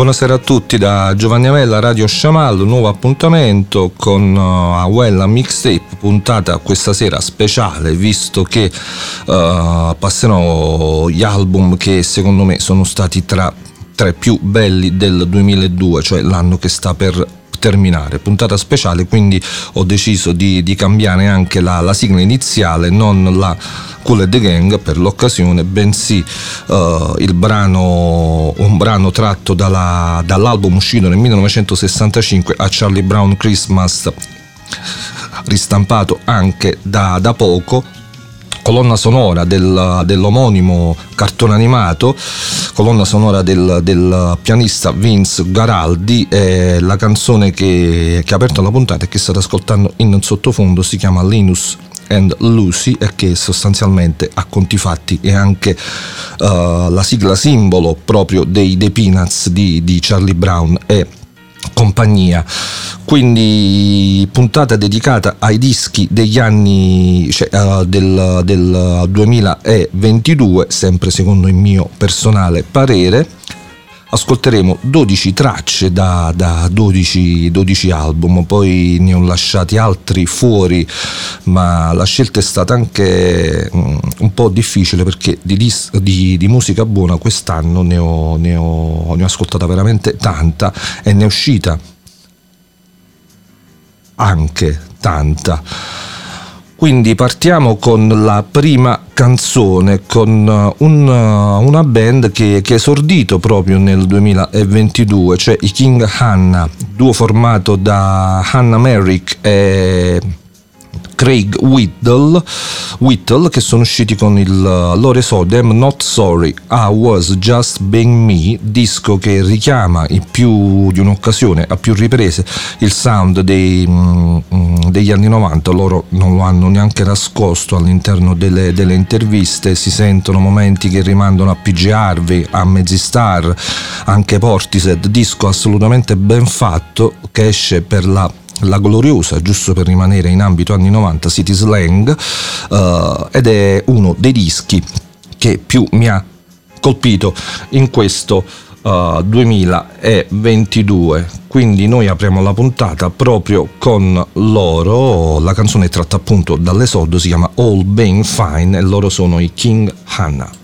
Buonasera a tutti da Giovanni Avella, Radio Shamal, nuovo appuntamento con uh, Awella Mixtape, puntata questa sera speciale visto che uh, passerò gli album che secondo me sono stati tra, tra i più belli del 2002, cioè l'anno che sta per terminare. Puntata speciale, quindi ho deciso di, di cambiare anche la, la, sigla iniziale, non la Cool the Gang per l'occasione, bensì uh, il brano, un brano tratto dalla, dall'album uscito nel 1965 a Charlie Brown Christmas ristampato anche da, da poco colonna sonora del, dell'omonimo cartone animato, colonna sonora del, del pianista Vince Garaldi, eh, la canzone che, che ha aperto la puntata e che state ascoltando in sottofondo si chiama Linus and Lucy e che sostanzialmente a conti fatti è anche uh, la sigla simbolo proprio dei The Peanuts di, di Charlie Brown e compagnia. Quindi puntata dedicata ai dischi degli anni cioè, uh, del, del 2022 sempre secondo il mio personale parere ascolteremo 12 tracce da, da 12, 12, album, poi ne ho lasciati altri fuori, ma la scelta è stata anche mm, un po' difficile perché di, di, di musica buona quest'anno ne ho, ne, ho, ne ho ascoltata veramente tanta e ne è uscita anche tanta. Quindi partiamo con la prima canzone, con uh, un, uh, una band che, che è esordito proprio nel 2022, cioè i King Hanna, duo formato da Hannah Merrick e Craig Whittle, Whittle che sono usciti con il loro esordio I'm Not Sorry, I Was Just Being Me, disco che richiama in più di un'occasione, a più riprese, il sound dei, mm, degli anni 90, loro non lo hanno neanche nascosto all'interno delle, delle interviste, si sentono momenti che rimandano a PG Harvey, a Mezzistar, anche Portishead, disco assolutamente ben fatto che esce per la la gloriosa, giusto per rimanere in ambito anni 90, City Slang, uh, ed è uno dei dischi che più mi ha colpito in questo uh, 2022. Quindi noi apriamo la puntata proprio con loro, la canzone è tratta appunto dall'esordio, si chiama All Being Fine e loro sono i King Hannah.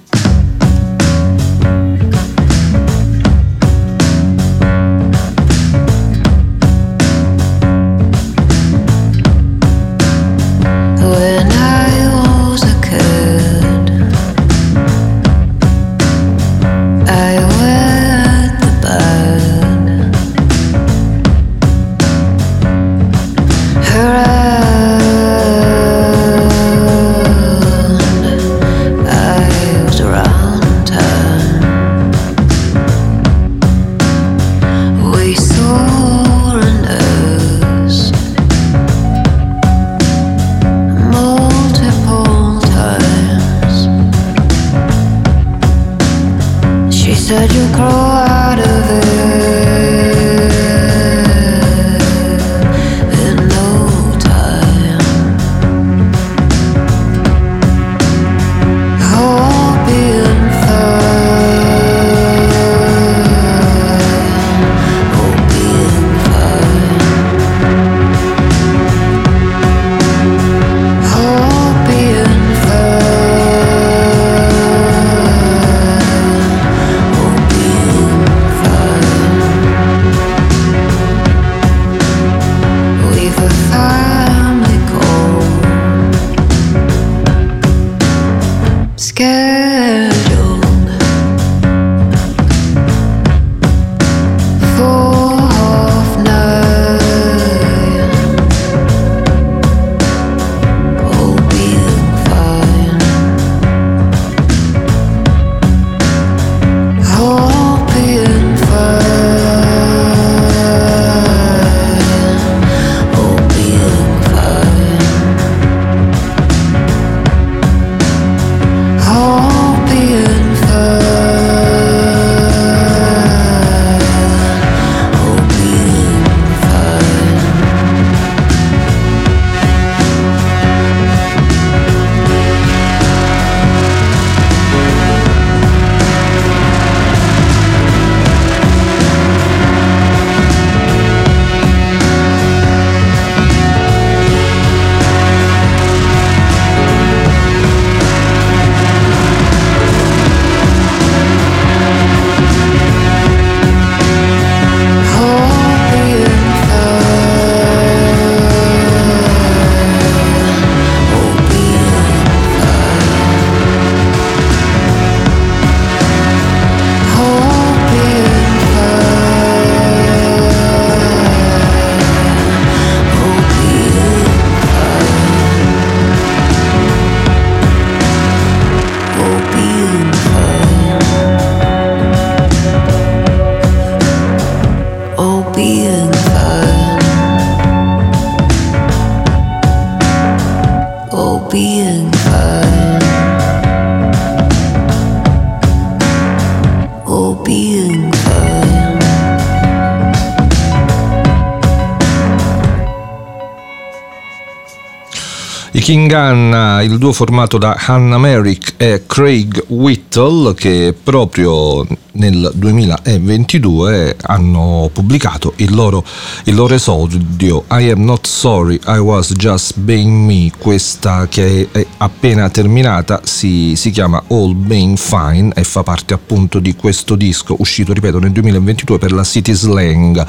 King Anna, il duo formato da Hannah Merrick e Craig Whittle che proprio nel 2022 hanno pubblicato il loro, il loro esordio I am not sorry, I was just being me, questa che è appena terminata si, si chiama All Being Fine e fa parte appunto di questo disco uscito, ripeto, nel 2022 per la City Slang.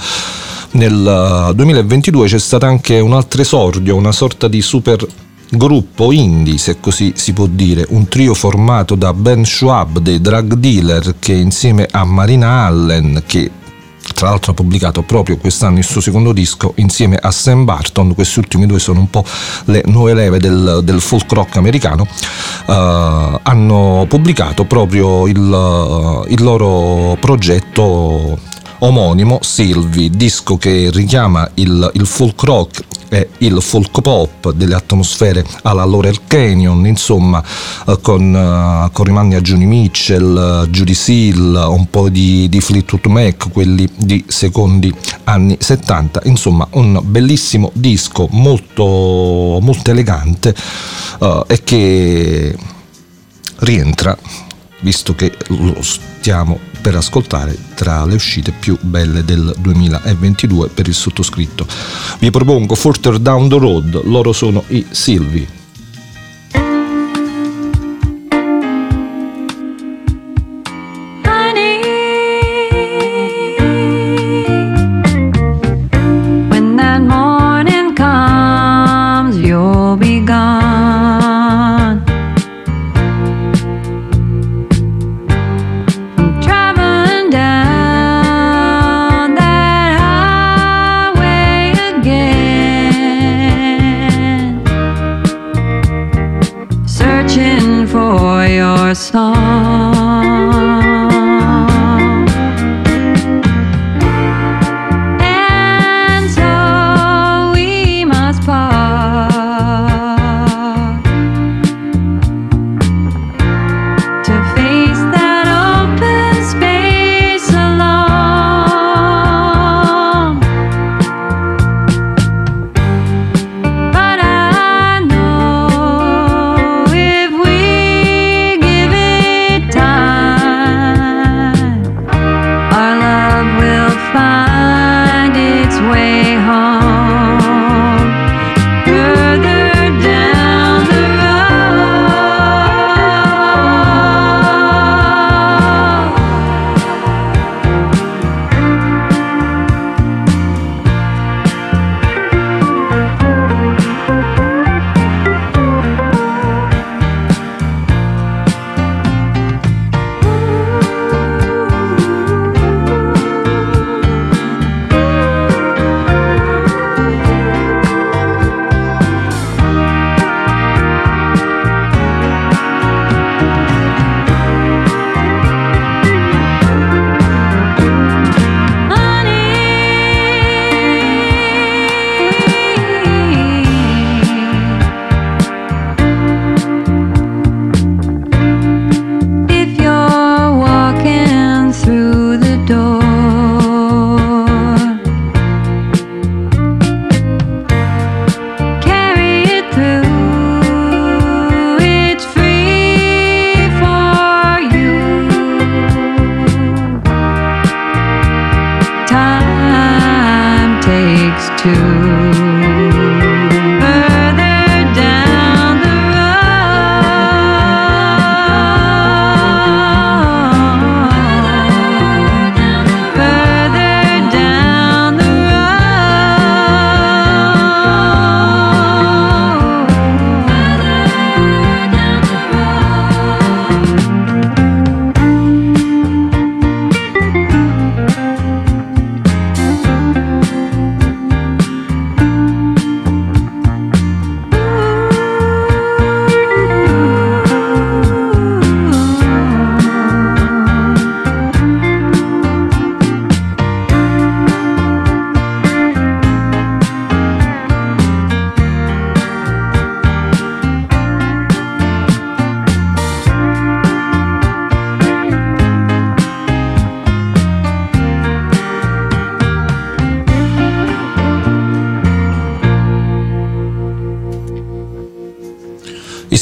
Nel 2022 c'è stato anche un altro esordio, una sorta di super gruppo indie, se così si può dire, un trio formato da Ben Schwab dei Drug Dealer che insieme a Marina Allen che tra l'altro ha pubblicato proprio quest'anno il suo secondo disco insieme a Sam Barton, questi ultimi due sono un po' le nuove leve del, del folk rock americano, uh, hanno pubblicato proprio il, il loro progetto omonimo Sylvie, disco che richiama il, il folk rock e il folk pop delle atmosfere alla Laurel Canyon, insomma eh, con, uh, con rimandi a Joni Mitchell, Judy Seal, un po' di, di Fleetwood Mac, quelli di secondi anni 70, insomma un bellissimo disco molto, molto elegante uh, e che rientra visto che lo stiamo per ascoltare tra le uscite più belle del 2022 per il sottoscritto. Vi propongo Further Down the Road, loro sono i Silvi.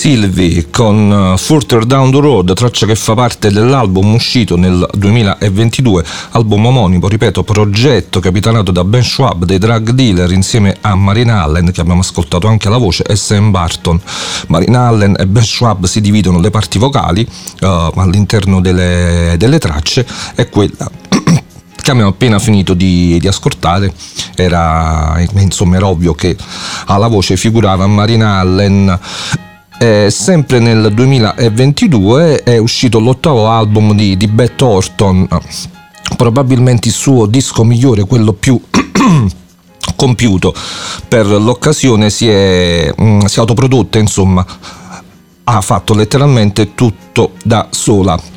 Silvi con uh, Further Down the Road, traccia che fa parte dell'album uscito nel 2022, album omonimo, ripeto, progetto capitanato da Ben Schwab dei Drug Dealer insieme a Marina Allen, che abbiamo ascoltato anche la voce, e Sam Barton. Marina Allen e Ben Schwab si dividono le parti vocali uh, all'interno delle, delle tracce e quella che abbiamo appena finito di, di ascoltare era, insomma, era ovvio che alla voce figurava Marina Allen eh, sempre nel 2022 è uscito l'ottavo album di, di Beth Orton, probabilmente il suo disco migliore, quello più compiuto. Per l'occasione, si è, mh, si è autoprodotta, insomma, ha fatto letteralmente tutto da sola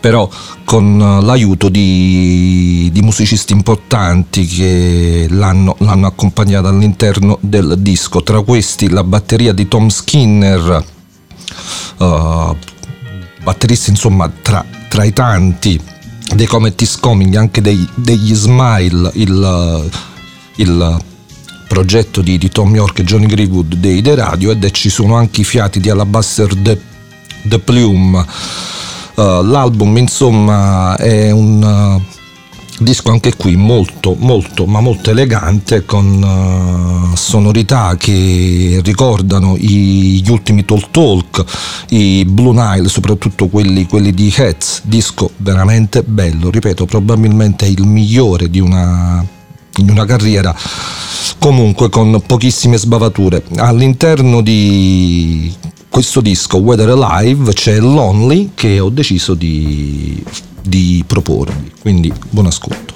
però con eh, l'aiuto di, di musicisti importanti che l'hanno, l'hanno, accompagnata all'interno del disco, tra questi la batteria di Tom Skinner, uh, batterista insomma tra, tra, i tanti dei Comet is Coming, anche dei, degli Smile, il, il progetto di, di, Tom York e Johnny Greenwood dei The Radio ed ci sono anche i fiati di Alabaster The, The Plume l'album insomma è un uh, disco anche qui molto molto ma molto elegante con uh, sonorità che ricordano i, gli ultimi Talk Talk, i Blue Nile, soprattutto quelli, quelli di Heads, disco veramente bello, ripeto probabilmente il migliore di una, di una carriera comunque con pochissime sbavature. All'interno di questo disco Weather Alive c'è Lonely che ho deciso di, di proporvi, quindi buon ascolto.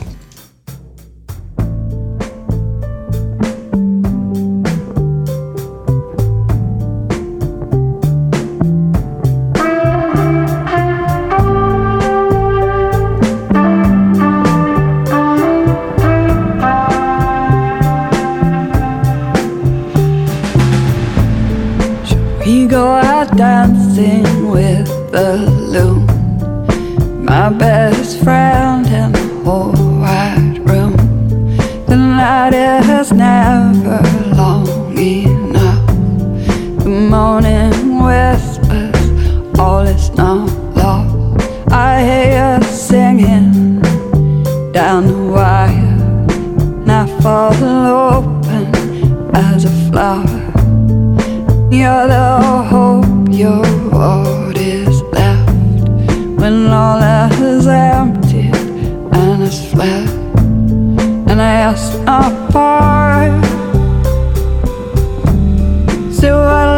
and all that is empty and it's flat. And I asked apart. So I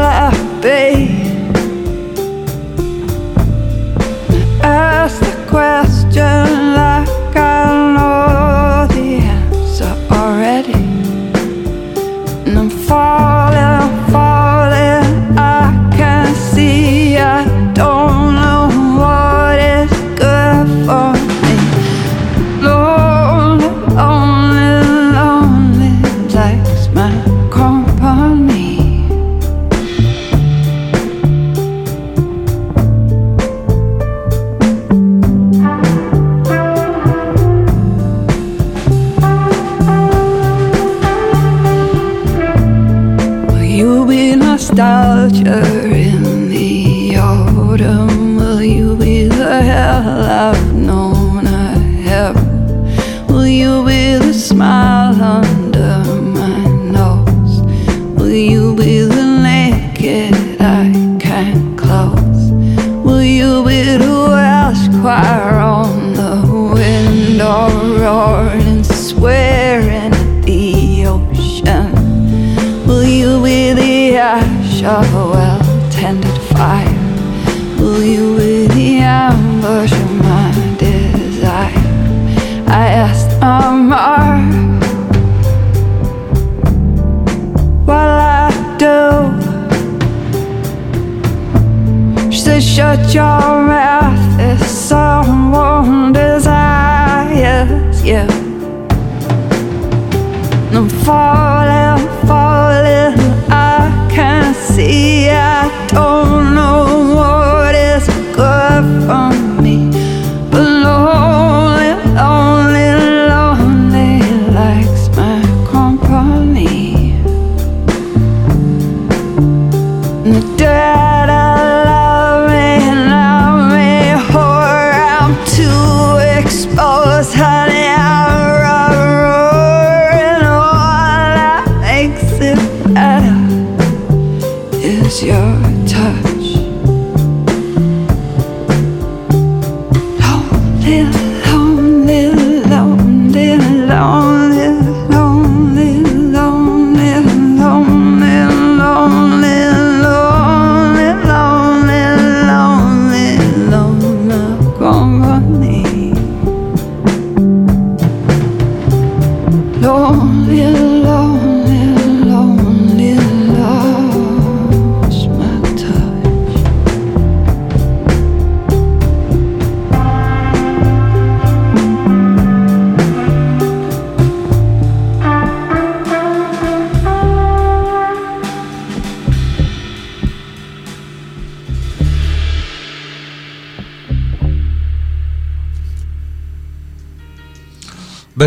your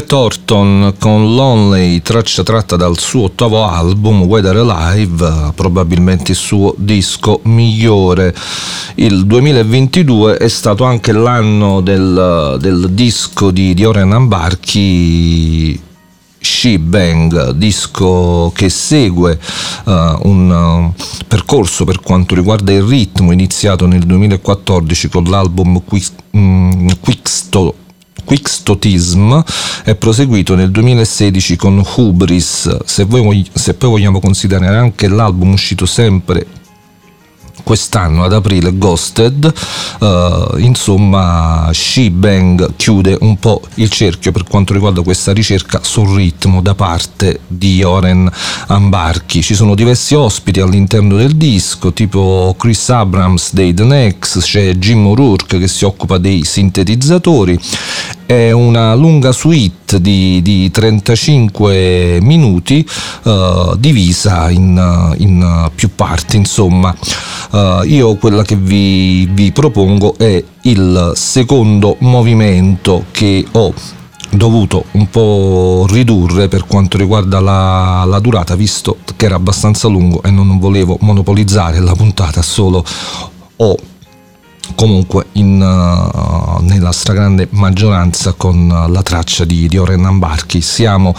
Beth Orton con Lonely, traccia tratta dal suo ottavo album Weather Alive, probabilmente il suo disco migliore. Il 2022 è stato anche l'anno del, del disco di, di Oren Ambarchi She Bang, disco che segue uh, un uh, percorso per quanto riguarda il ritmo iniziato nel 2014 con l'album Quick, um, Quickstotism è proseguito nel 2016 con Hubris, se, voi, se poi vogliamo considerare anche l'album uscito sempre quest'anno ad aprile Ghosted. Uh, insomma She-Bang chiude un po' il cerchio per quanto riguarda questa ricerca sul ritmo da parte di Oren Ambarchi. Ci sono diversi ospiti all'interno del disco tipo Chris Abrams dei The Next c'è Jim O'Rourke che si occupa dei sintetizzatori. È una lunga suite di, di 35 minuti uh, divisa in, in, più parti insomma uh, io quella che vi, vi propongo è il secondo movimento che ho dovuto un po' ridurre per quanto riguarda la, la, durata visto che era abbastanza lungo e non volevo monopolizzare la puntata solo ho comunque in, uh, nella stragrande maggioranza con uh, la traccia di, di Oren Ambarchi. Siamo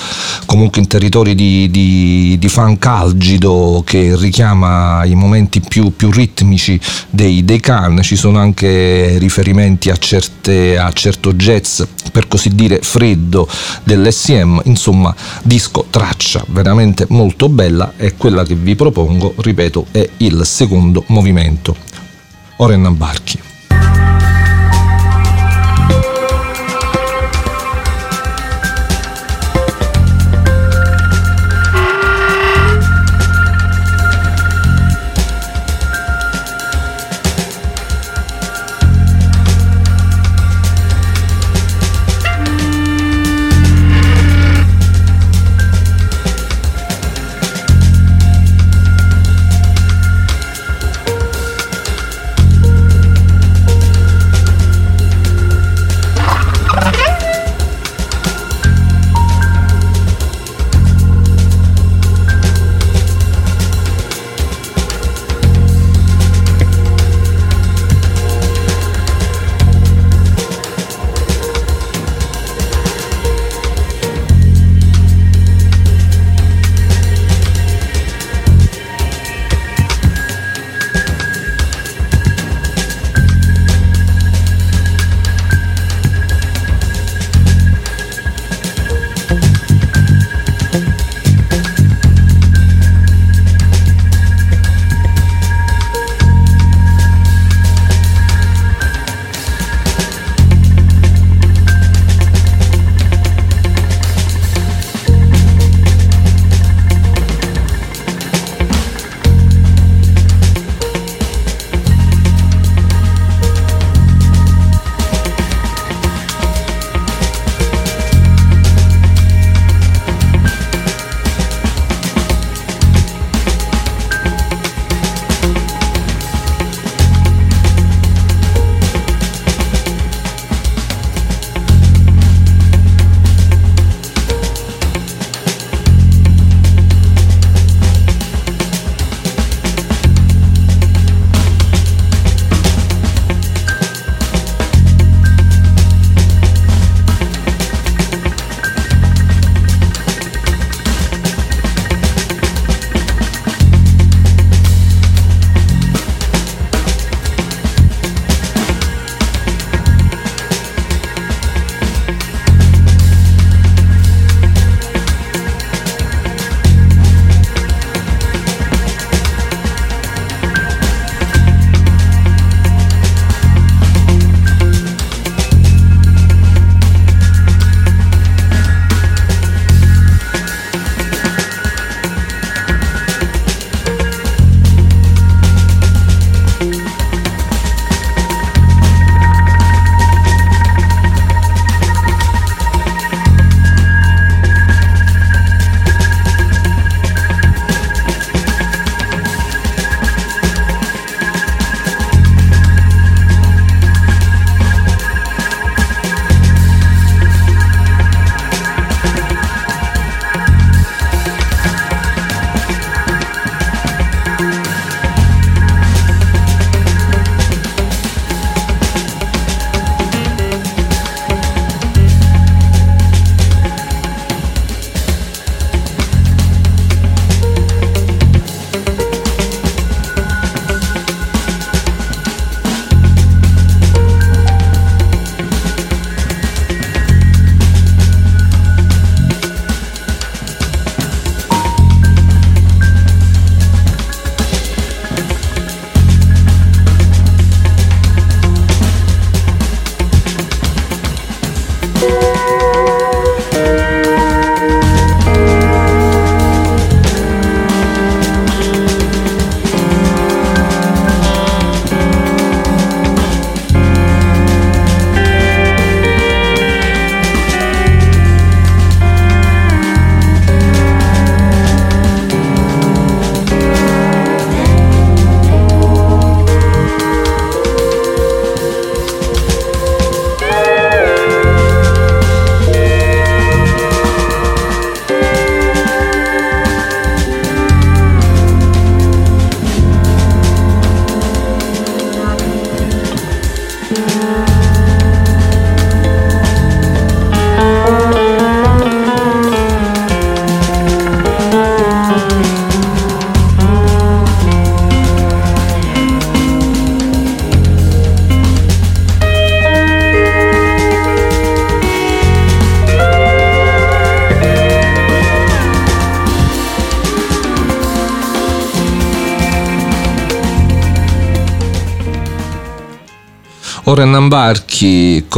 comunque in territori di, di, di, funk algido che richiama i momenti più, più ritmici dei, dei Can, ci sono anche riferimenti a, certe, a certo jazz per così dire freddo dell'SM, insomma disco traccia veramente molto bella e quella che vi propongo, ripeto, è il secondo movimento. Oren Ambarchi.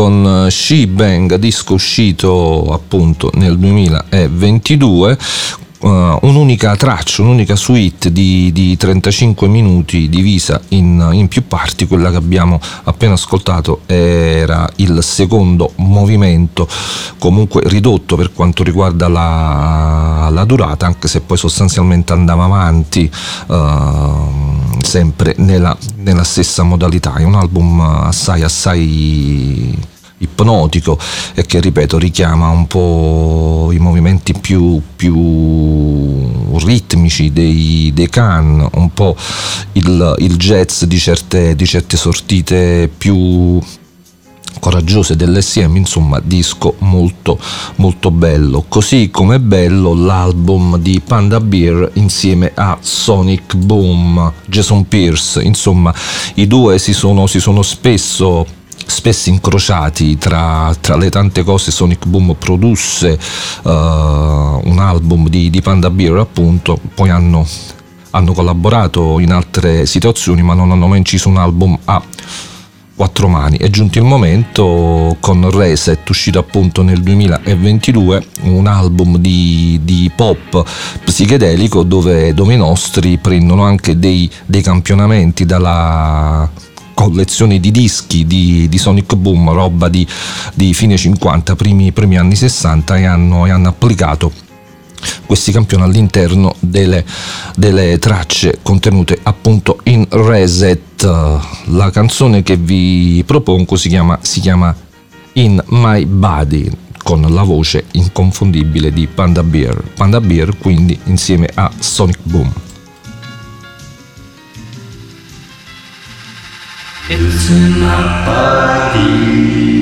Con She-Bang, disco uscito appunto nel 2022 uh, un'unica traccia, un'unica suite di, di 35 minuti divisa in, in, più parti, quella che abbiamo appena ascoltato era il secondo movimento, comunque ridotto per quanto riguarda la, la durata, anche se poi sostanzialmente andava avanti. Uh, sempre nella, nella, stessa modalità. È un album assai assai ipnotico e che ripeto richiama un po' i movimenti più, più ritmici dei, dei Can, un po' il, il jazz di certe, di certe sortite più coraggiose dell'SM, insomma disco molto molto bello, così come bello l'album di Panda Beer insieme a Sonic Boom, Jason Pierce, insomma i due si sono, si sono spesso spesso incrociati tra, tra, le tante cose. Sonic Boom produsse uh, un album di, di, Panda Beer appunto. Poi hanno, hanno, collaborato in altre situazioni ma non hanno mai inciso un album a quattro mani. È giunto il momento con Reset uscito appunto nel 2022 un album di, di pop psichedelico dove, dove, i nostri prendono anche dei, dei campionamenti dalla collezioni di dischi di, di Sonic Boom, roba di, di fine 50, primi, primi, anni 60 e hanno, e hanno applicato questi campioni all'interno delle, delle, tracce contenute appunto in Reset. La canzone che vi propongo si chiama, si chiama In My Body con la voce inconfondibile di Panda Bear. Panda Bear quindi insieme a Sonic Boom. It's in my body.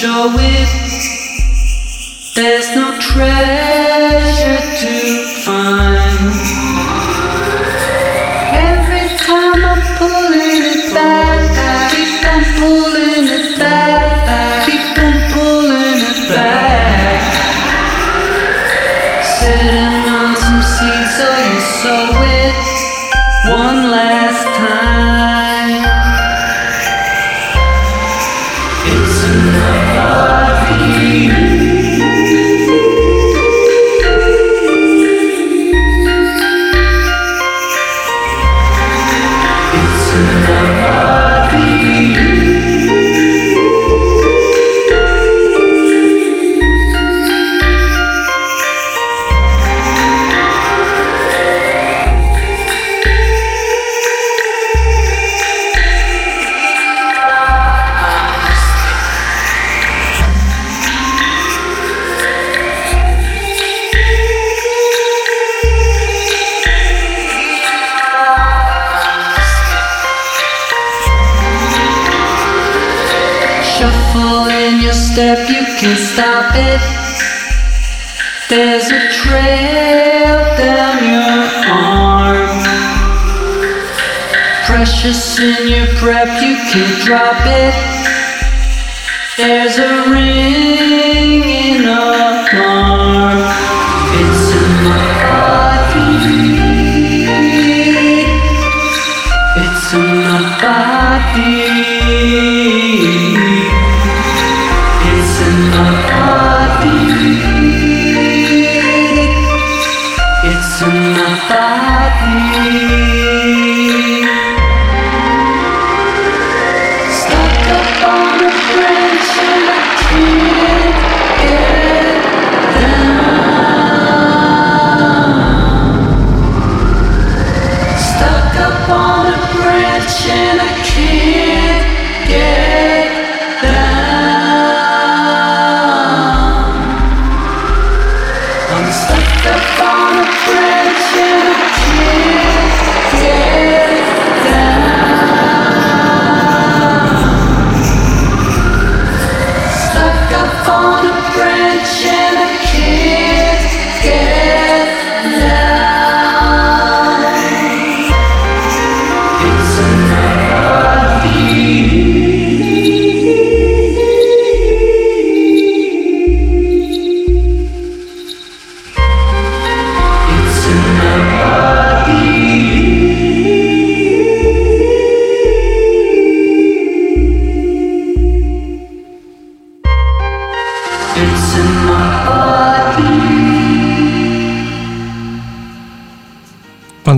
show it. There's no treasure There's a trail down your arm. Precious in your prep, you can't drop it. There's a ring Thank you.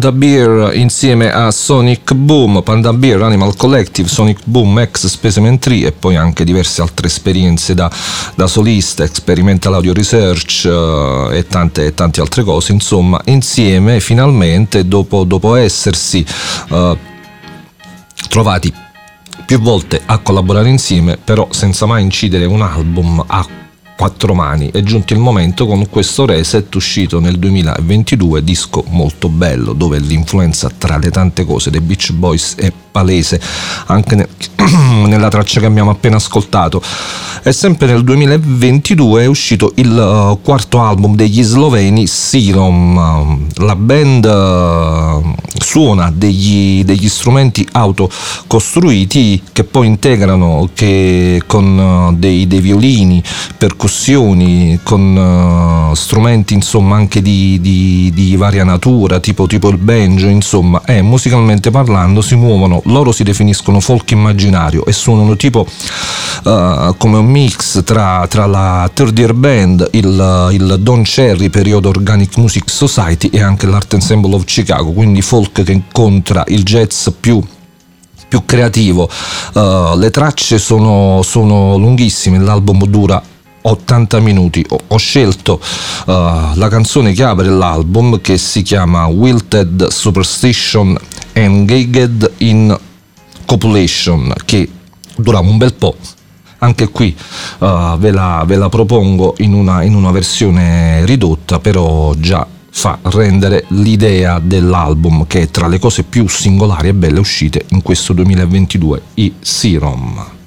Panda Beer insieme a Sonic Boom, Panda Beer, Animal Collective, Sonic Boom, Ex Specimen 3 e poi anche diverse altre esperienze da, da solista, Experimental Audio Research uh, e, tante, tante altre cose, insomma insieme finalmente dopo, dopo essersi uh, trovati più volte a collaborare insieme, però senza mai incidere un album a quattro mani. È giunto il momento con questo reset uscito nel 2022, disco molto bello, dove l'influenza tra le tante cose dei Beach Boys è palese anche ne- nella traccia che abbiamo appena ascoltato. E sempre nel 2022 è uscito il uh, quarto album degli sloveni Sirom. La band uh, suona degli, degli, strumenti autocostruiti che poi integrano che con uh, dei, dei, violini, percussioni, con strumenti insomma anche di, di, di varia natura, tipo, tipo il banjo, insomma, e musicalmente parlando si muovono loro si definiscono folk immaginario e suonano tipo uh, come un mix tra, tra la Third Year Band, il, il, Don Cherry periodo Organic Music Society e anche l'Art Ensemble of Chicago, quindi folk che incontra il jazz più più creativo. Uh, le tracce sono, sono lunghissime, l'album dura 80 minuti. Ho, scelto uh, la canzone che apre l'album che si chiama Wilted Superstition Engaged in Copulation che dura un bel po'. Anche qui uh, ve, la, ve, la, propongo in una, in una versione ridotta, però già fa rendere l'idea dell'album che è tra le cose più singolari e belle uscite in questo 2022, i Serum.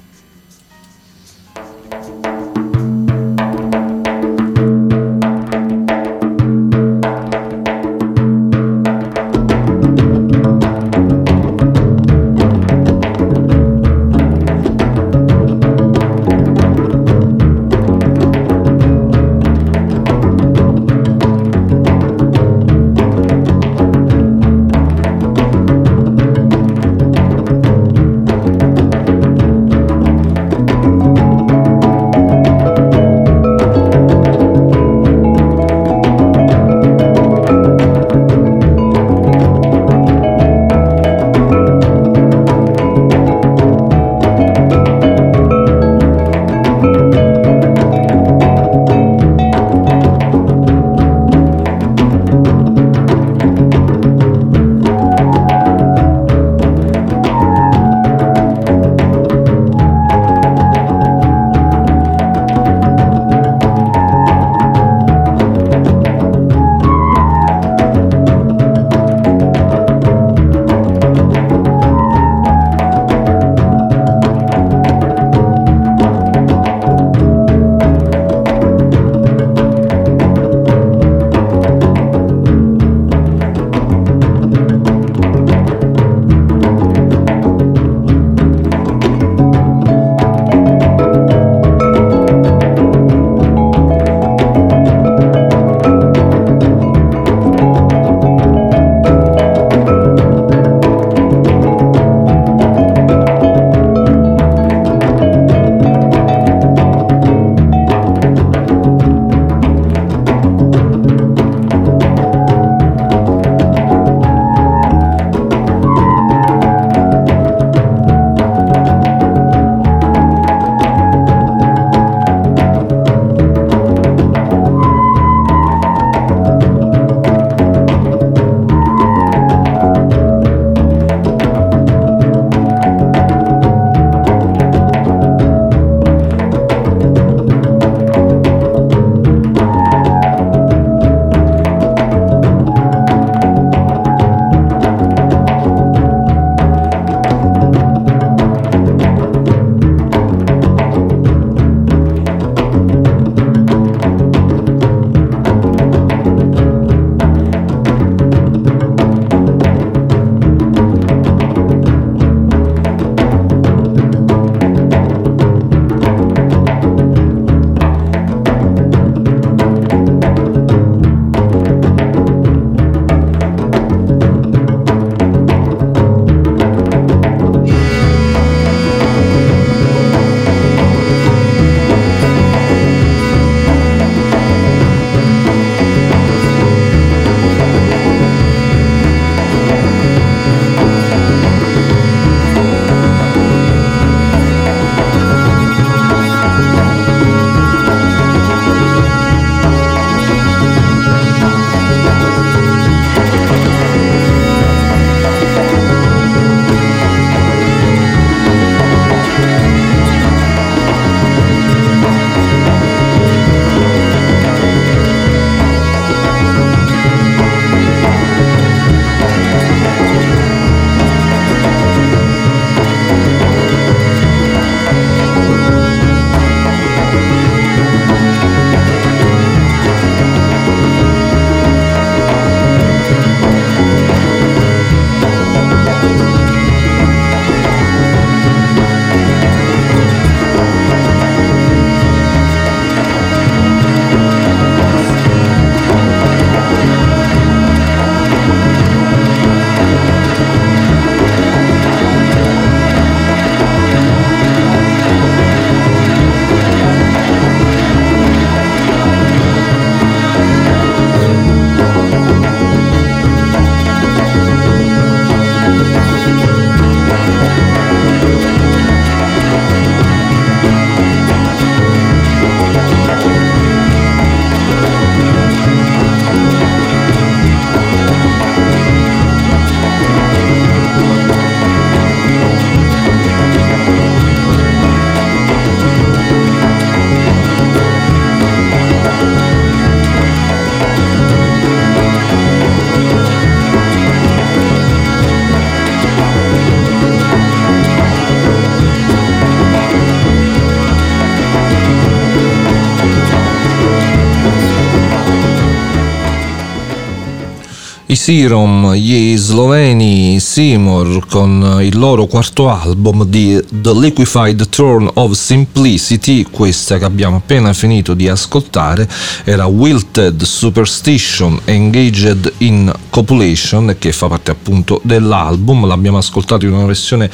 Serum, gli sloveni Seymour con il loro quarto album di The Liquefied Throne of Simplicity, questa che abbiamo appena finito di ascoltare era Wilted Superstition Engaged in Copulation che fa parte appunto dell'album, l'abbiamo ascoltato in una versione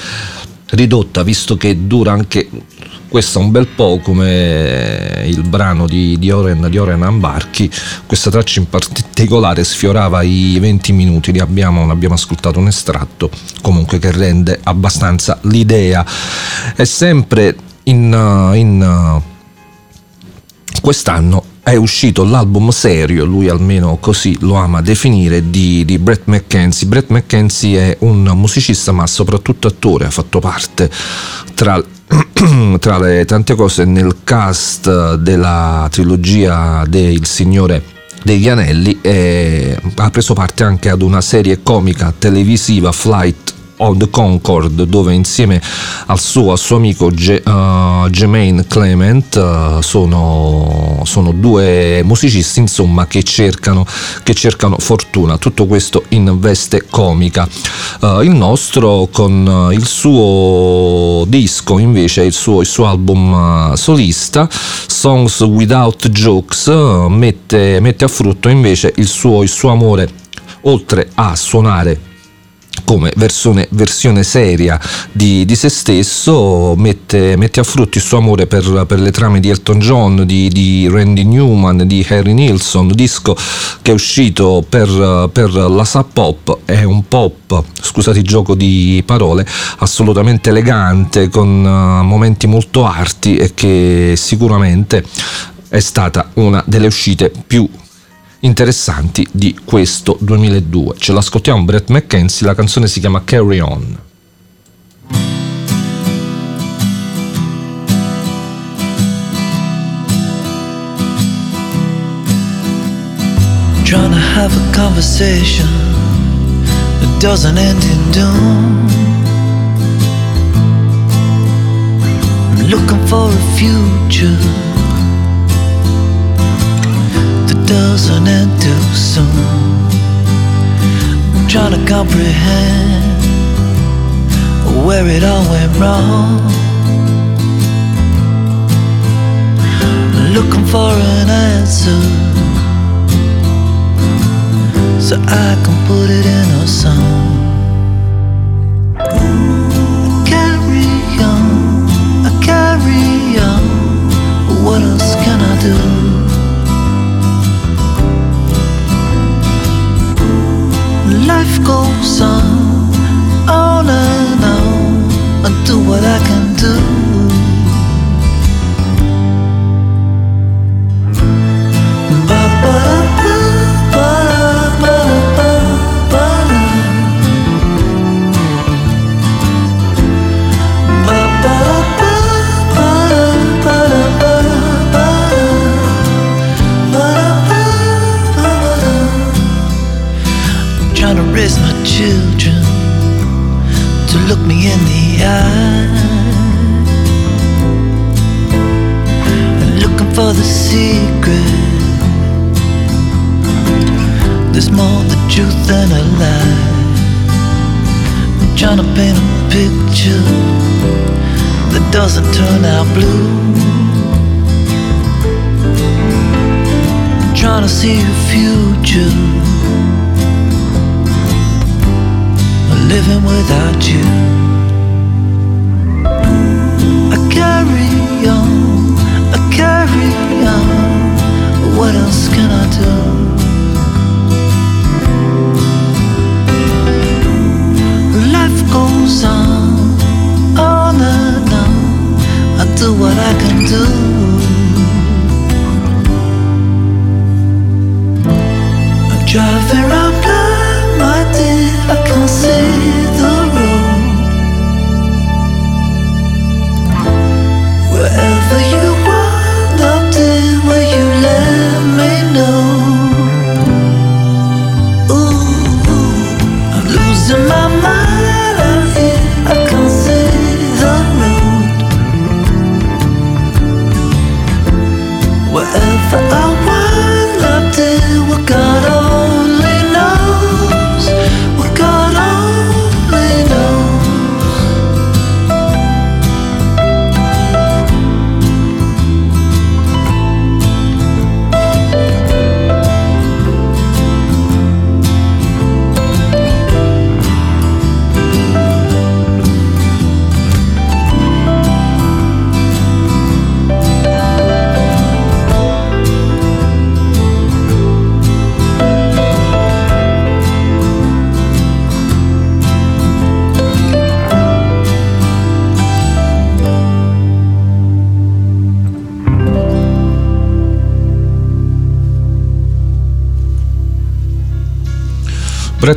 ridotta visto che dura anche questo un bel po' come il brano di, di, Oren, di Oren Ambarchi, questa traccia in particolare sfiorava i 20 minuti, ne abbiamo, ne abbiamo ascoltato un estratto comunque che rende abbastanza l'idea. È sempre in, in quest'anno è uscito l'album serio, lui almeno così lo ama definire, di, di Brett McKenzie. Brett McKenzie è un musicista ma soprattutto attore, ha fatto parte tra tra le tante cose nel cast della trilogia del Signore degli Anelli e ha preso parte anche ad una serie comica televisiva Flight the Concord dove insieme al suo, al suo amico Ge, uh, Jermaine Clement uh, sono, sono, due musicisti insomma che cercano, che cercano fortuna. Tutto questo in veste comica. Uh, il nostro con il suo disco invece il suo, il suo album solista Songs Without Jokes mette, mette a frutto invece il suo, il suo amore oltre a suonare come versione, versione seria di, di, se stesso, mette, mette, a frutto il suo amore per, per le trame di Elton John, di, di, Randy Newman, di Harry Nilsson, disco che è uscito per, per la Sub Pop, è un pop, scusate il gioco di parole, assolutamente elegante, con uh, momenti molto arti e che sicuramente è stata una delle uscite più interessanti di questo 2002. Ce l'ascoltiamo Brett McKenzie, la canzone si chiama Carry On. Trying to have a conversation that doesn't end in doom. I'm looking for a future doesn't end too soon. I'm trying to comprehend where it all went wrong. Looking for an answer so I can put it in a song. I carry on, I carry on. What else can I do? Life goes on, on and on. I do what I can do. Children to look me in the eye. And looking for the secret. There's more the truth than a lie. I'm trying to paint a picture that doesn't turn out blue. I'm trying to see a future. Living without you. I carry on, I carry on. What else can I do?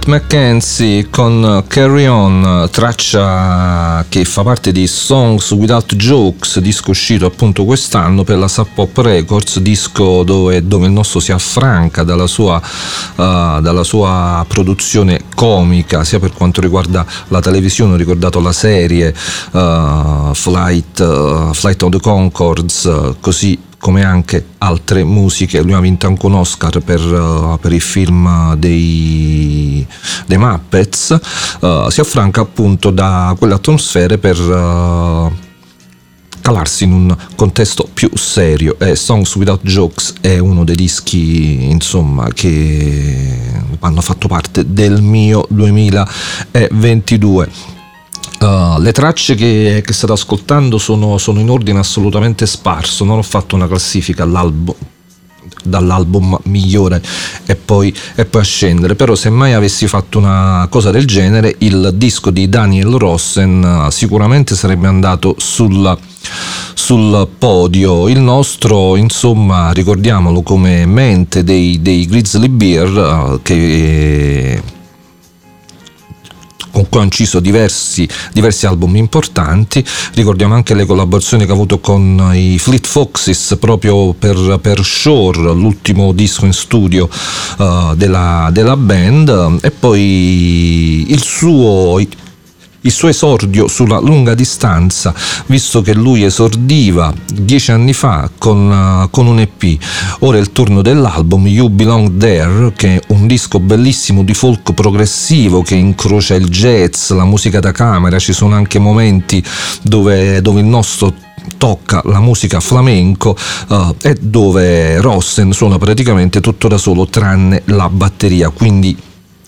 McKenzie con Carry On, traccia che fa parte di Songs Without Jokes, disco uscito appunto quest'anno per la Sub Pop Records, disco dove, dove il nostro si affranca dalla sua, uh, dalla sua, produzione comica, sia per quanto riguarda la televisione, ho ricordato la serie uh, Flight, uh, Flight of the Concords, così come anche altre musiche. Lui ha vinto anche un Oscar per, uh, per il film dei, dei Muppets. Uh, si affranca appunto da quelle atmosfere per uh, calarsi in un contesto più serio. E Songs Without Jokes è uno dei dischi insomma, che hanno fatto parte del mio 2022. Uh, le tracce che, che, state ascoltando sono, sono, in ordine assolutamente sparso, non ho fatto una classifica all'album dall'album migliore e poi, e poi a scendere. Però se mai avessi fatto una cosa del genere il disco di Daniel Rossen uh, sicuramente sarebbe andato sul, sul podio. Il nostro insomma ricordiamolo come mente dei, dei Grizzly Bear uh, che con cui ha inciso diversi, diversi, album importanti. Ricordiamo anche le collaborazioni che ha avuto con i Fleet Foxes proprio per, per Shore, l'ultimo disco in studio uh, della, della band, e poi il suo il suo esordio sulla lunga distanza, visto che lui esordiva dieci anni fa con, uh, con un EP. Ora è il turno dell'album You Belong There, che è un disco bellissimo di folk progressivo che incrocia il jazz, la musica da camera, ci sono anche momenti dove, dove il nostro tocca la musica flamenco uh, e dove Rossen suona praticamente tutto da solo tranne la batteria quindi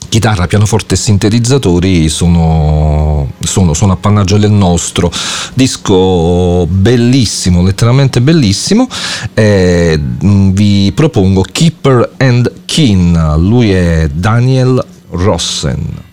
chitarra, pianoforte e sintetizzatori sono, sono, sono, appannaggio del nostro disco bellissimo, letteralmente bellissimo. E mm, vi propongo Keeper and Kin lui è Daniel Rossen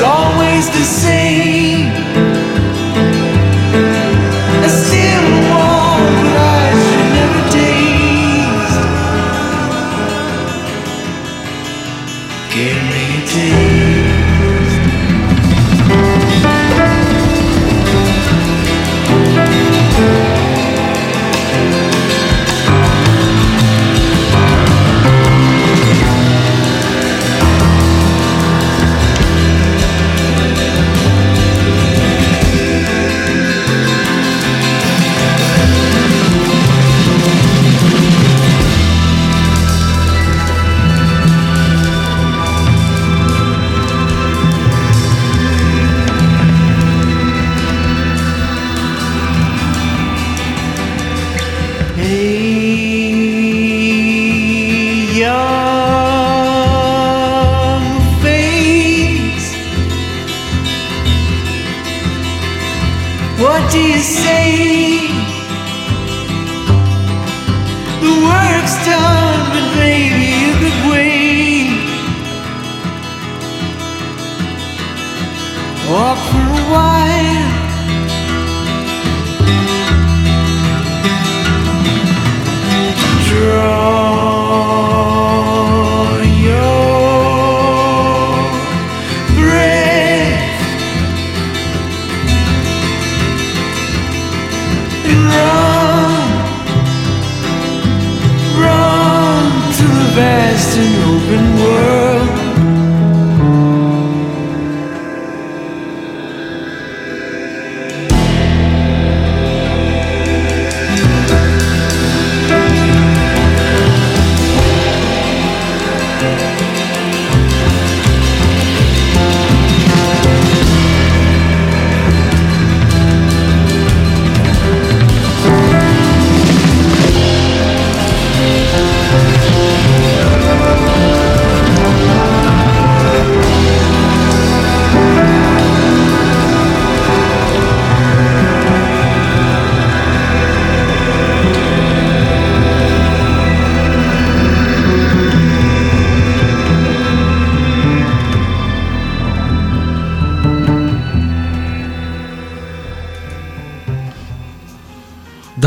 always the same.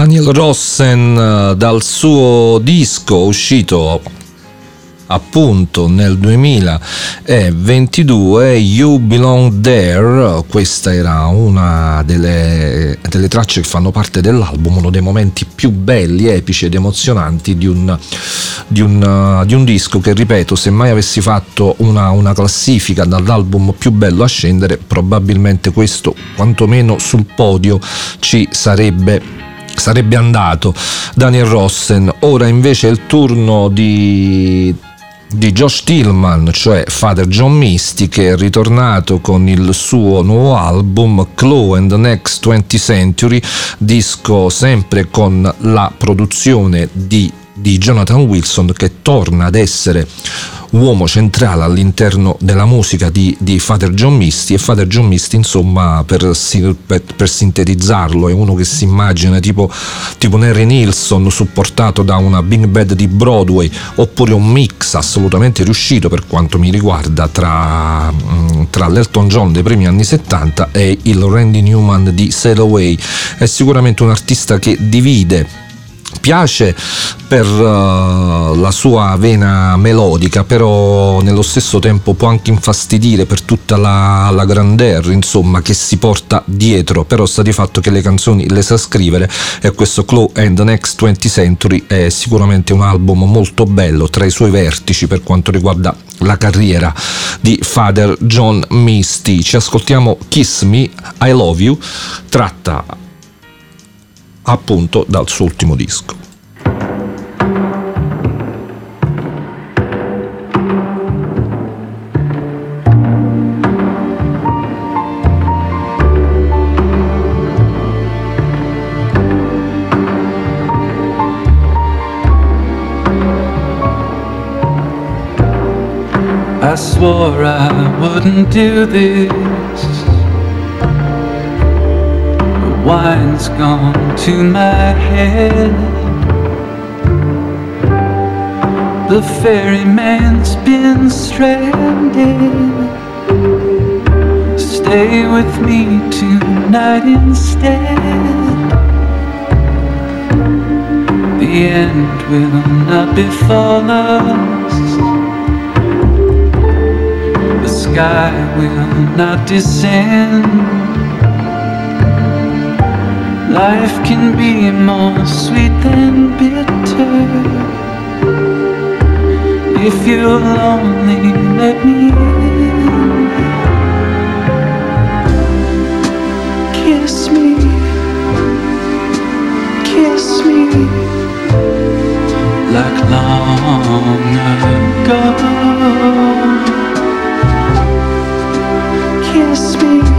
Daniel Rossen eh, dal suo disco uscito appunto nel 2022 You Belong There. Questa era una delle, delle tracce che fanno parte dell'album uno dei momenti più belli, epici ed emozionanti di un, di un, di un disco che ripeto se mai avessi fatto una, una classifica dall'album più bello a scendere probabilmente questo quantomeno sul podio ci sarebbe sarebbe andato Daniel Rossen. Ora invece è il turno di, di Josh Tillman, cioè Father John Misty, che è ritornato con il suo nuovo album Claw and the Next 20th Century, disco sempre con la produzione di, di Jonathan Wilson che torna ad essere uomo centrale all'interno della musica di, di Father John Misty. E Father John Misty insomma per, per- per sintetizzarlo è uno che si immagina tipo, tipo Harry Nilsson supportato da una big band di Broadway oppure un mix assolutamente riuscito per quanto mi riguarda tra, mm, tra l'Elton John dei primi anni 70 e il Randy Newman di Sail Away. È sicuramente un artista che divide piace per uh, la sua vena melodica, però nello stesso tempo può anche infastidire per tutta la, la grandeur insomma, che si porta dietro, però sta di fatto che le canzoni le sa scrivere e questo Claw and the Next 20th Century è sicuramente un album molto bello tra i suoi vertici per quanto riguarda la carriera di Father John Misty. Ci ascoltiamo Kiss Me, I Love You, tratta appunto dal suo ultimo disco. I swore I wouldn't do this. Wine's gone to my head. The ferryman's been stranded. Stay with me tonight instead. The end will not befall us. The sky will not descend. Life can be more sweet than bitter. If you'll only let me in, kiss me, kiss me like long ago. kiss me,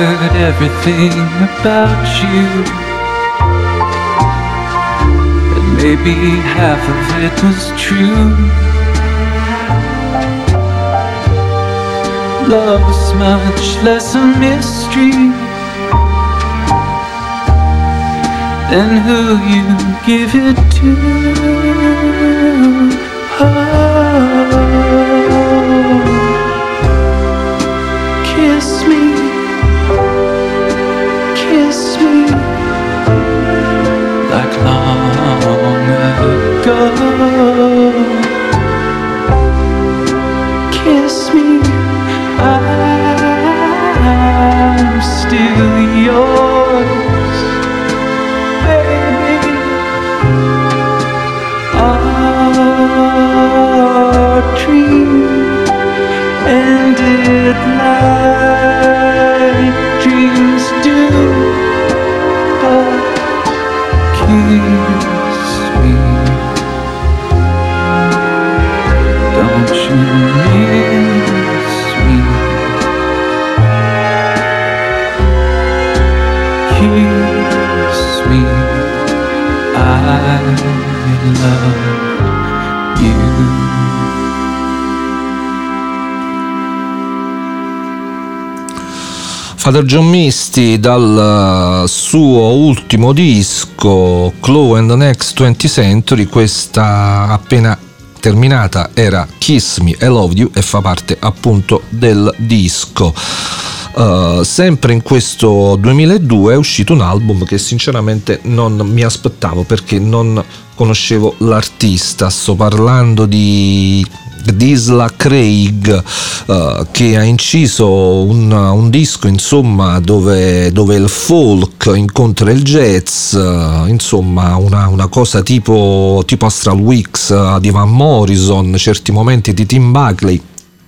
heard everything about you. And maybe half of it was true. Love's much less a mystery than who you give it to. Oh, go. Father John Misty dal suo ultimo disco Claw and the Next 20th Century, questa appena terminata era Kiss Me, I Love You e fa parte appunto del disco. Uh, sempre in questo 2002 è uscito un album che sinceramente non mi aspettavo perché non conoscevo l'artista. Sto parlando di Disla Craig uh, che ha inciso un, un disco insomma dove, dove, il folk incontra il jazz uh, insomma una, una, cosa tipo, tipo Astral Weeks di Van Morrison certi momenti di Tim Buckley.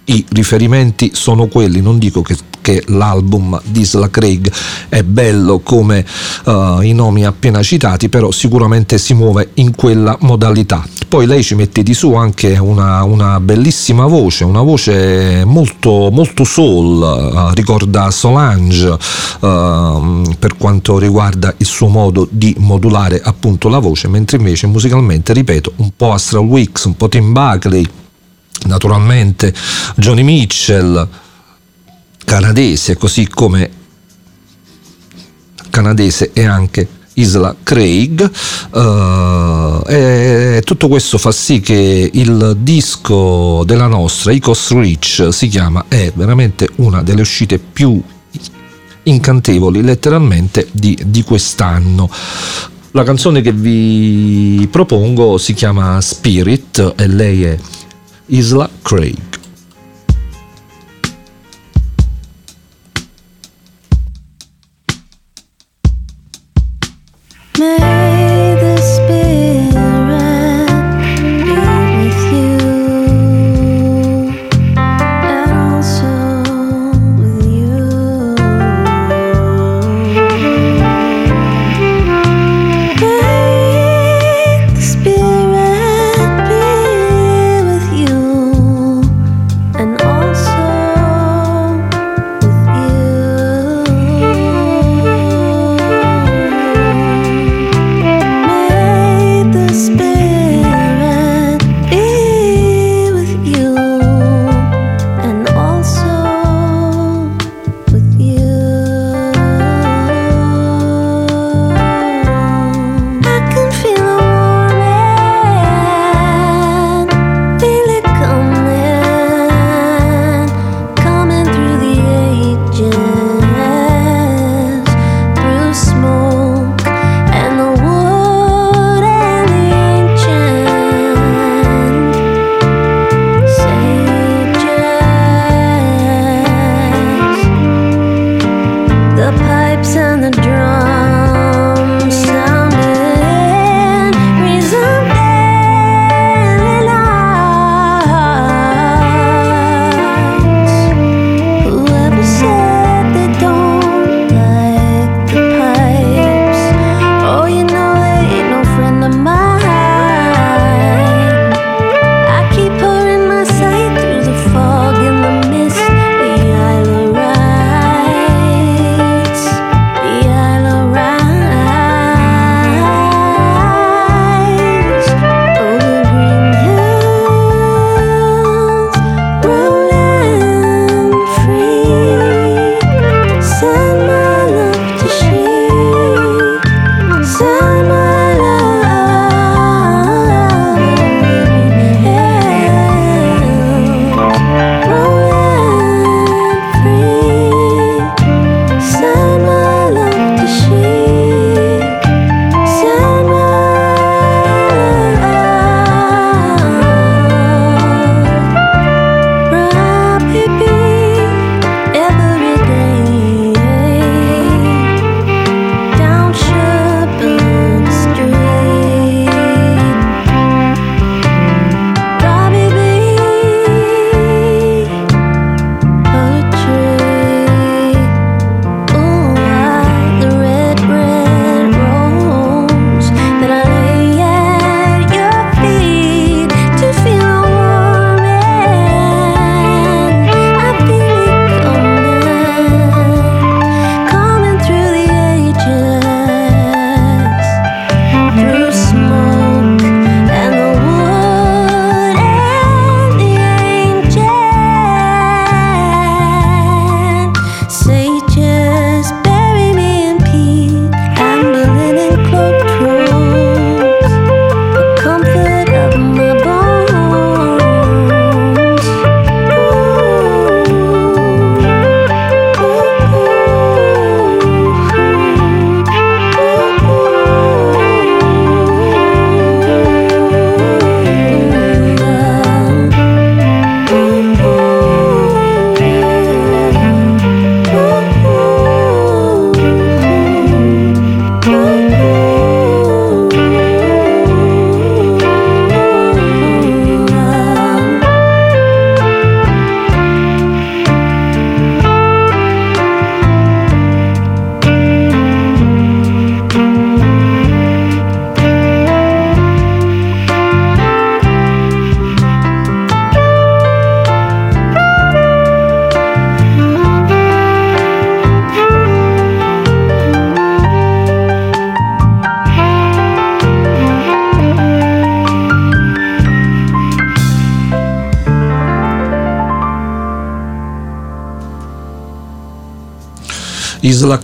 I riferimenti sono quelli, non dico che, che l'album di Isla Craig è bello come uh, i nomi appena citati, però sicuramente si muove in quella modalità. poi lei ci mette di su anche una, una bellissima voce, una voce molto, molto soul, uh, ricorda Solange uh, per quanto riguarda il suo modo di modulare appunto la voce, mentre invece musicalmente, ripeto, un po' Astral Weeks, un po' Tim Buckley, naturalmente Johnny Mitchell, canadese, così come canadese e anche Isla Craig. Uh, e tutto questo fa sì che il disco della nostra Icos Rich si chiama è veramente una delle uscite più incantevoli letteralmente di, di quest'anno. La canzone che vi propongo si chiama Spirit e lei è Isla Craig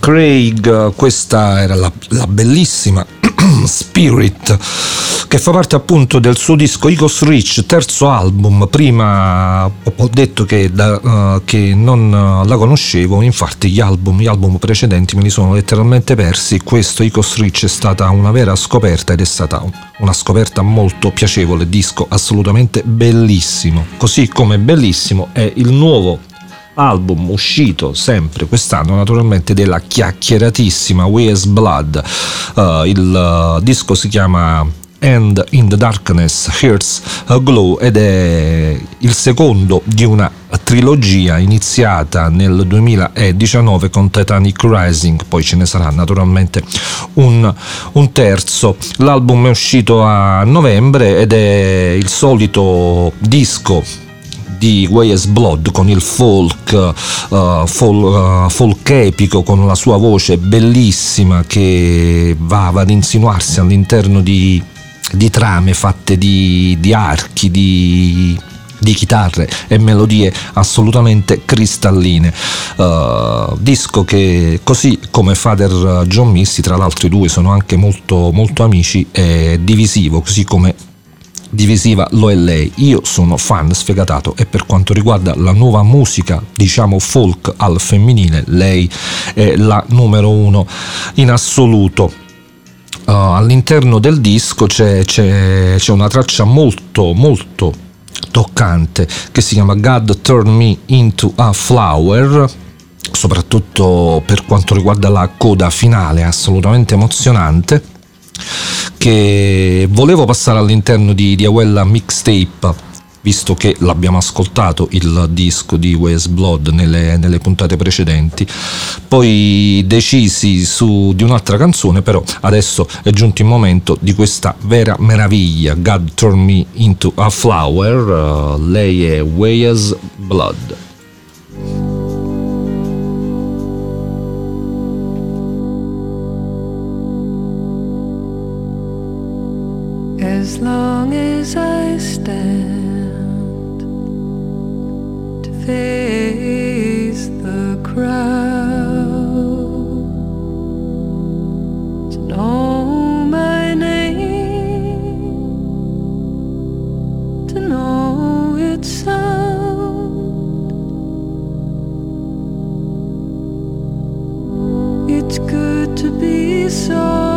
Craig, questa era la, la bellissima Spirit che fa parte appunto del suo disco Icos Rich, terzo album. Prima ho detto che, da, uh, che non la conoscevo, infatti gli album, gli album, precedenti me li sono letteralmente persi. Questo Icos Rich è stata una vera scoperta ed è stata una scoperta molto piacevole, disco assolutamente bellissimo. Così come bellissimo è il nuovo album uscito sempre quest'anno naturalmente della chiacchieratissima Where's Blood uh, il uh, disco si chiama And in the Darkness Here's a Glow ed è il secondo di una trilogia iniziata nel 2019 con Titanic Rising, poi ce ne sarà naturalmente un, un terzo. L'album è uscito a novembre ed è il solito disco di Way's Blood con il folk, uh, folk, uh, folk, epico, con la sua voce bellissima che va, ad insinuarsi all'interno di, di trame fatte di, di archi, di, di chitarre e melodie assolutamente cristalline. Uh, disco che così come Father John Misty, tra l'altro i due sono anche molto, molto amici, è divisivo, così come divisiva lo è lei. Io sono fan sfegatato e per quanto riguarda la nuova musica, diciamo folk al femminile, lei è la numero uno in assoluto. Uh, all'interno del disco c'è, c'è, c'è una traccia molto molto toccante che si chiama God Turn Me Into a Flower soprattutto per quanto riguarda la coda finale assolutamente emozionante che volevo passare all'interno di, di Mixtape visto che l'abbiamo ascoltato il disco di Wes Blood nelle, nelle, puntate precedenti. Poi decisi su di un'altra canzone però adesso è giunto il momento di questa vera meraviglia God Turn Me Into a Flower uh, lei è Wes Blood as long as I stand to face the crowd, to know my name, to know its sound. It's good to be soft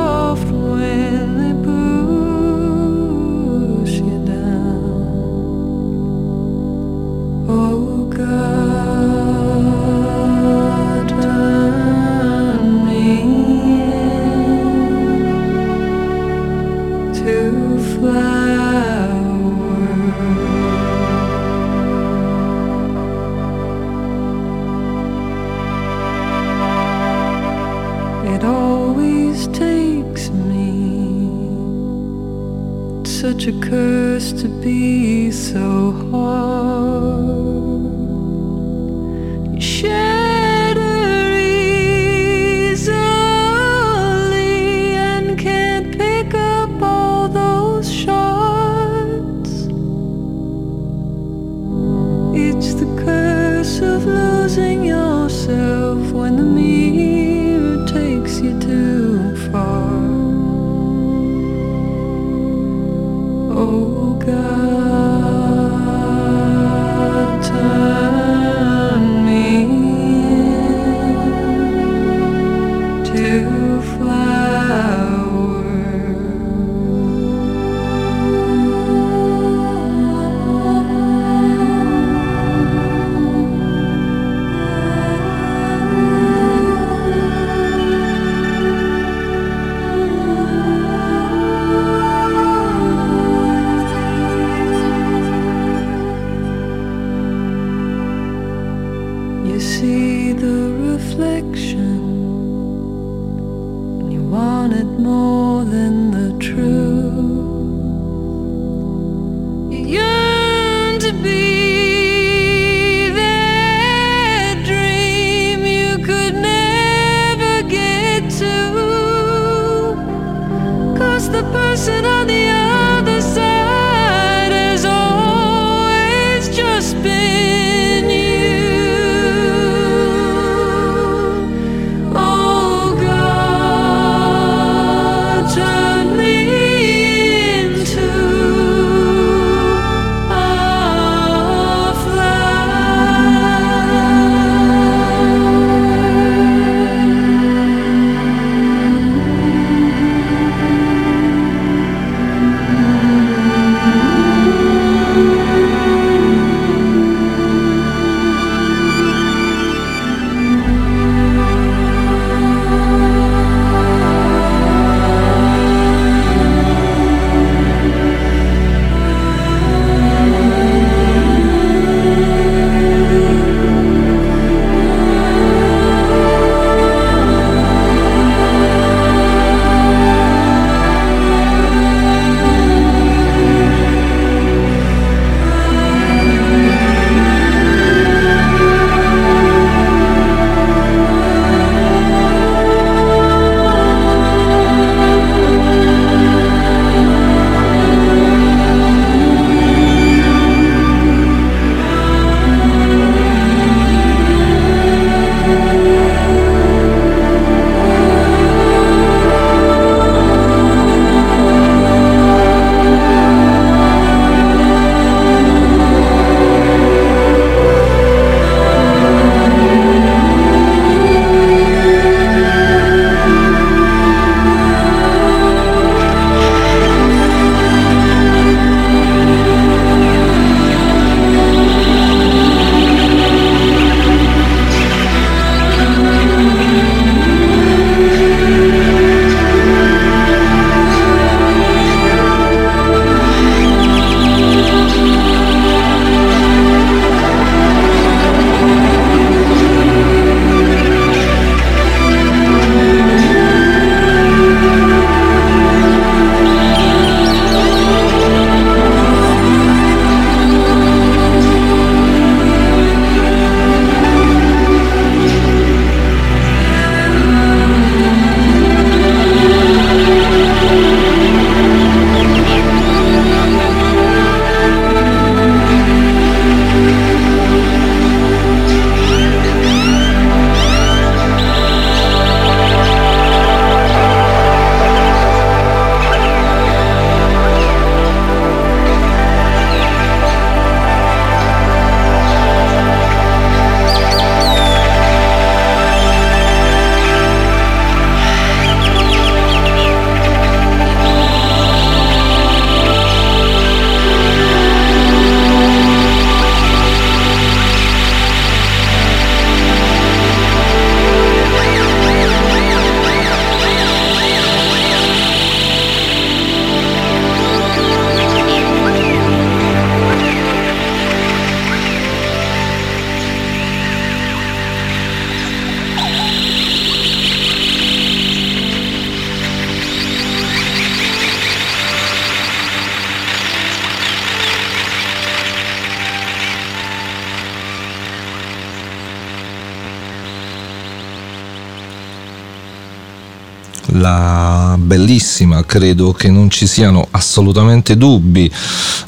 bellissima, credo che non ci siano assolutamente dubbi,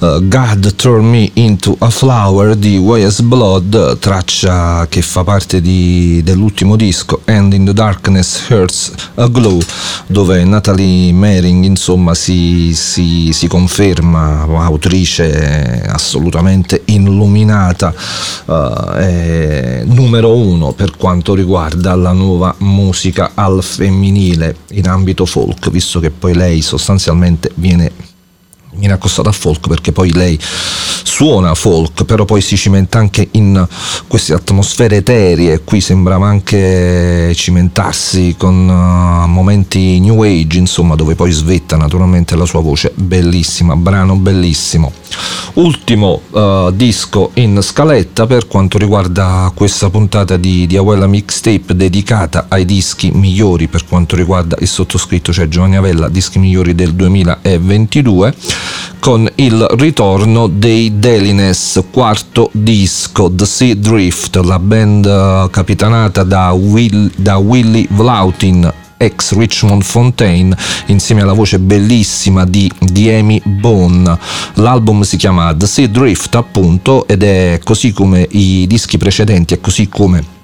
uh, God Turn Me Into a Flower di YS Blood, traccia che fa parte di, dell'ultimo disco And in the Darkness Hurts a Glow, dove Natalie Mering insomma si, si, si conferma autrice assolutamente illuminata, uh, numero uno per quanto riguarda la nuova musica al femminile in ambito folk, visto che poi lei sostanzialmente viene viene accostata a folk perché poi lei suona folk, però poi si cimenta anche in queste atmosfere eteree, qui sembrava anche cimentarsi con uh, momenti new age, insomma, dove poi svetta naturalmente la sua voce, bellissima, brano bellissimo. Ultimo uh, disco in scaletta per quanto riguarda questa puntata di, di Mixtape dedicata ai dischi migliori. Per quanto riguarda il sottoscritto, cioè Giovanni Avella, dischi migliori del 2022 con il ritorno dei Delines, quarto disco, The Sea Drift, la band uh, capitanata da, Will, da Willy Vlautin ex Richmond Fontaine insieme alla voce bellissima di, di Bone. L'album si chiama The Sea Drift appunto ed è così come i dischi precedenti e così come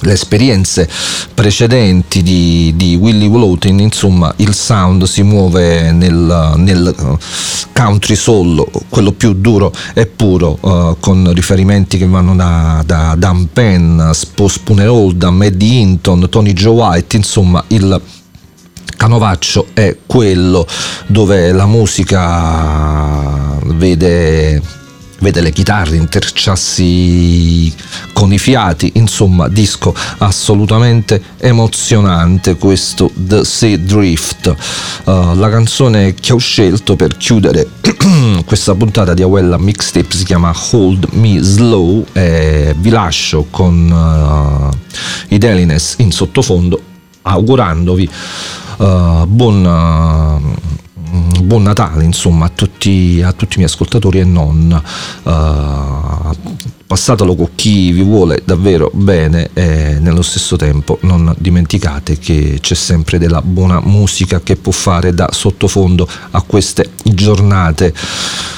le esperienze precedenti di, di Willy Wloughton, insomma, il sound si muove nel, nel uh, country soul, quello più duro e puro, uh, con riferimenti che vanno da, da Dan Penn, Spooner Oldham, Eddie Hinton, Tony Joe White, insomma, il canovaccio è quello dove la musica vede vede le chitarre interciarsi con i fiati, insomma disco assolutamente emozionante questo The Sea Drift, uh, la canzone che ho scelto per chiudere questa puntata di Awella Mixtape si chiama Hold Me Slow e vi lascio con uh, i Delines in sottofondo augurandovi uh, buon buon Natale insomma a tutti, a tutti i miei ascoltatori e non uh, passatelo con chi vi vuole davvero bene e nello stesso tempo non dimenticate che c'è sempre della buona musica che può fare da sottofondo a queste giornate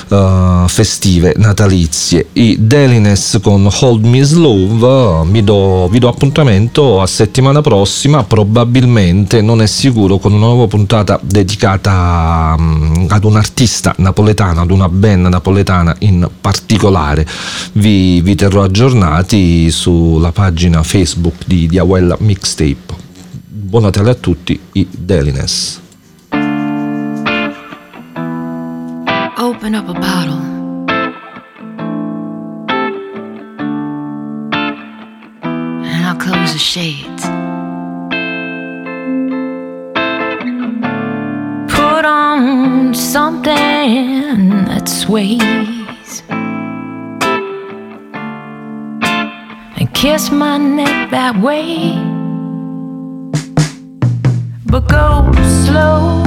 uh, festive natalizie. I Delines con Hold Me Slow vi vi do appuntamento a settimana prossima, probabilmente non è sicuro, con una nuova puntata dedicata um, ad un artista napoletano, ad una band napoletana in particolare. Vi, vi terrò aggiornati sulla pagina Facebook di, di Awella Mixtape. Buon Natale a tutti, i Delines. open up a bottle. And I'll close the shades. Put on something that sways. And kiss my neck that way. But go slow.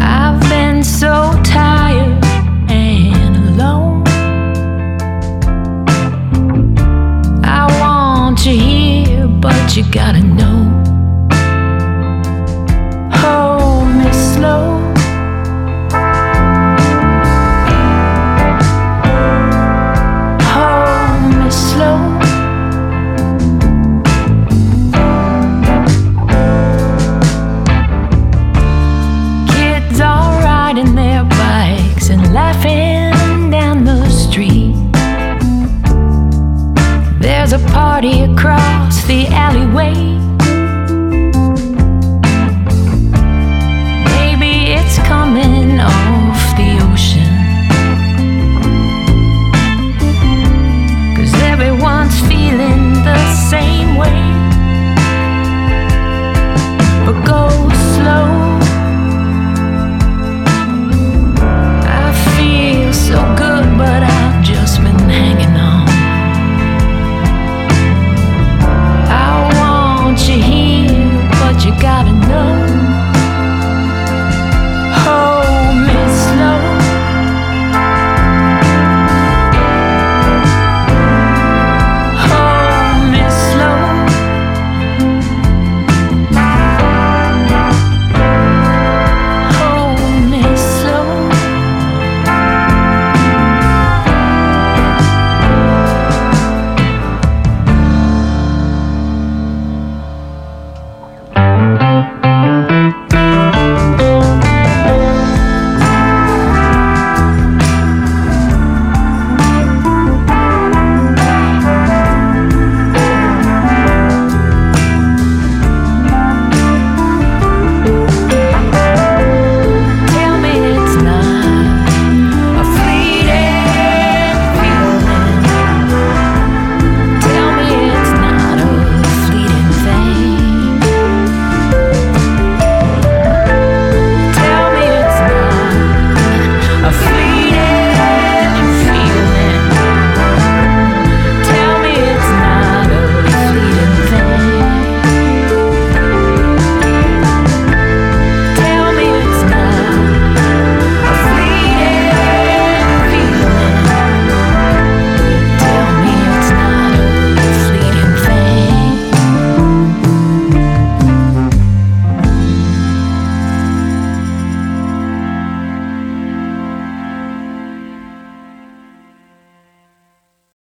I've been so tired and alone. I want you here, but you gotta know.